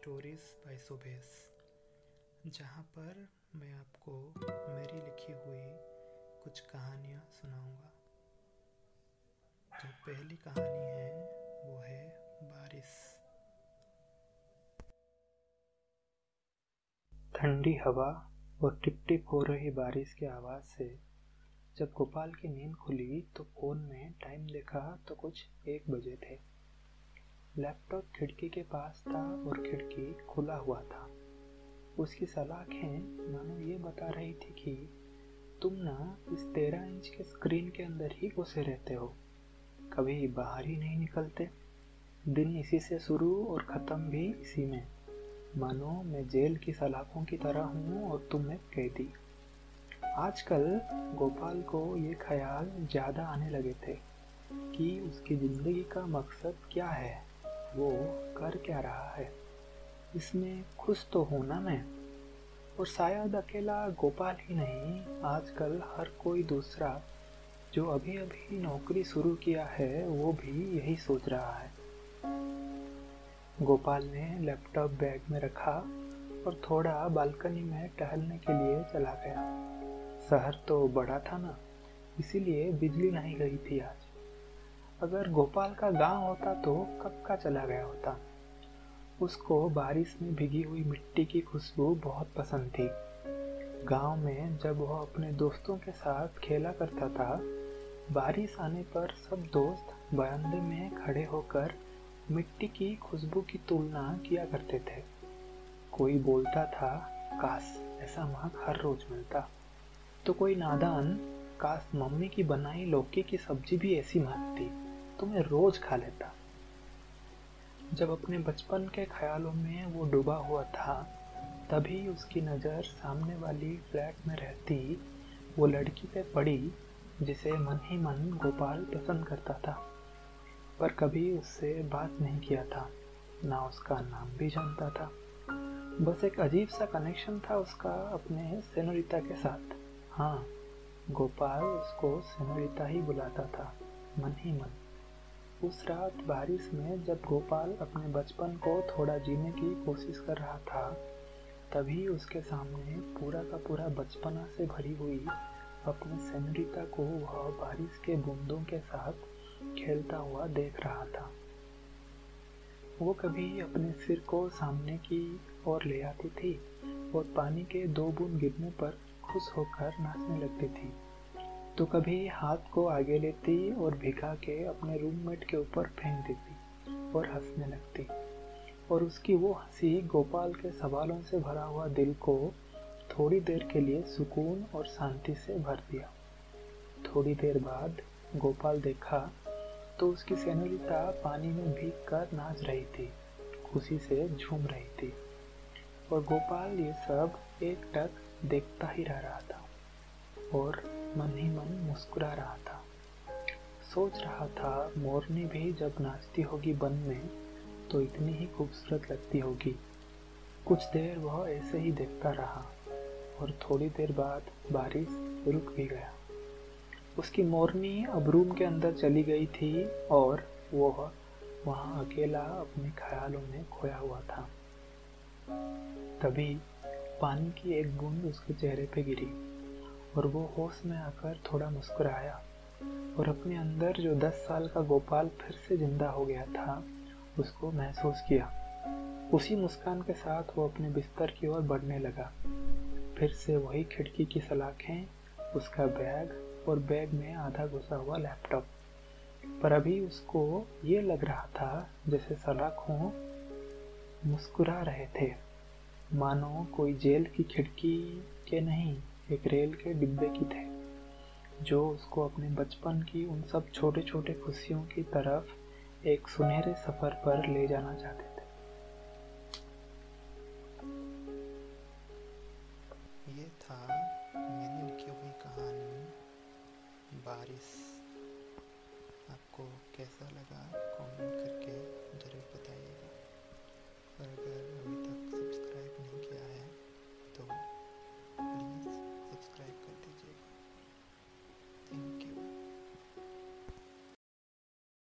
Stories bye Subesh जहाँ पर मैं आपको मेरी लिखी हुई कुछ कहानियाँ सुनाऊँगा। जो पहली कहानी है, वो है बारिश। ठंडी हवा और टिप टिप हो रही बारिश की आवाज़ से जब गोपाल की नींद खुली तो फ़ोन में टाइम देखा तो कुछ एक बजे थे। लैपटॉप खिड़की के पास था और खिड़की खुला हुआ था। उसकी सलाखें मानो ये बता रही थी कि तुम ना इस तेरह इंच के स्क्रीन के अंदर ही घुसे रहते हो। कभी बाहर ही नहीं निकलते। दिन इसी से शुरू और ख़त्म भी इसी में। मानो मैं जेल की सलाखों की तरह हूँ और तुम एक कैदी। आजकल गोपाल को ये ख्याल ज़्यादा आने लगे थे कि उसकी ज़िंदगी का मकसद क्या है। वो कर क्या रहा है? इसमें खुश तो होना मैं। और शायद अकेला गोपाल ही नहीं, आजकल हर कोई दूसरा जो अभी अभी नौकरी शुरू किया है, वो भी यही सोच रहा है। गोपाल ने लैपटॉप बैग में रखा और थोड़ा बालकनी में टहलने के लिए चला गया। शहर तो बड़ा था ना, इसीलिए बिजली नहीं गई थी आज। अगर गोपाल का गाँव होता तो कब का चला गया होता? उसको बारिश में भीगी हुई मिट्टी की खुशबू बहुत पसंद थी। गाँव में जब वह अपने दोस्तों के साथ खेला करता था, बारिश आने पर सब दोस्त बरामदे में खड़े होकर मिट्टी की खुशबू की तुलना किया करते थे। कोई बोलता था, काश ऐसा महक हर रोज मिलता। तो कोई नादान, काश मम्मी की बनाई लौकी की सब्ज़ी भी ऐसी महकती तो मैं रोज खा लेता। जब अपने बचपन के ख्यालों में वो डूबा हुआ था, तभी उसकी नज़र सामने वाली फ्लैट में रहती वो लड़की पे पड़ी, जिसे मन ही मन गोपाल पसंद करता था। पर कभी उससे बात नहीं किया था, ना उसका नाम भी जानता था। बस एक अजीब सा कनेक्शन था उसका अपने सेनोरिता के साथ। हाँ गोपाल उसको सेनोरिता ही बुलाता था, मन ही मन। उस रात बारिश में जब गोपाल अपने बचपन को थोड़ा जीने की कोशिश कर रहा था, तभी उसके सामने पूरा का पूरा बचपना से भरी हुई अपनी सेनरिता को वह बारिश के बूंदों के साथ खेलता हुआ देख रहा था। वो कभी अपने सिर को सामने की ओर ले आती थी और पानी के दो बूंद गिरने पर खुश होकर नाचने लगती थी। तो कभी हाथ को आगे लेती और भिगा के अपने रूममेट के ऊपर फेंक देती और हंसने लगती। और उसकी वो हँसी गोपाल के सवालों से भरा हुआ दिल को थोड़ी देर के लिए सुकून और शांति से भर दिया। थोड़ी देर बाद गोपाल देखा तो उसकी सेनोरिता पानी में भीग कर नाच रही थी, खुशी से झूम रही थी। और गोपाल ये सब एक टक देखता ही रह रहा था। और मन ही मन मुस्कुरा रहा था। सोच रहा था, मोरनी भी जब नाचती होगी वन में तो इतनी ही खूबसूरत लगती होगी। कुछ देर वह ऐसे ही देखता रहा, और थोड़ी देर बाद बारिश रुक भी गया। उसकी मोरनी अब रूम के अंदर चली गई थी, और वह वहाँ अकेला अपने ख्यालों में खोया हुआ था। तभी पानी की एक बूंद उसके चेहरे पे गिरी। और वो होश में आकर थोड़ा मुस्कुराया और अपने अंदर जो दस साल का गोपाल फिर से ज़िंदा हो गया था, उसको महसूस किया। उसी मुस्कान के साथ वो अपने बिस्तर की ओर बढ़ने लगा। फिर से वही खिड़की की सलाखें, उसका बैग और बैग में आधा घुसा हुआ लैपटॉप। पर अभी उसको ये लग रहा था जैसे सलाखों मुस्कुरा रहे थे। मानो कोई जेल की खिड़की के नहीं एक रेल के डिब्बे की थे, जो उसको अपने बचपन की उन सब छोटे छोटे खुशियों की तरफ़ एक सुनहरे सफ़र पर ले जाना चाहते थे। ये था मैंने लिखी हुई कहानी, बारिश। आपको कैसा लगा? कमेंट करके ज़रूर बताइएगा। अगर अभी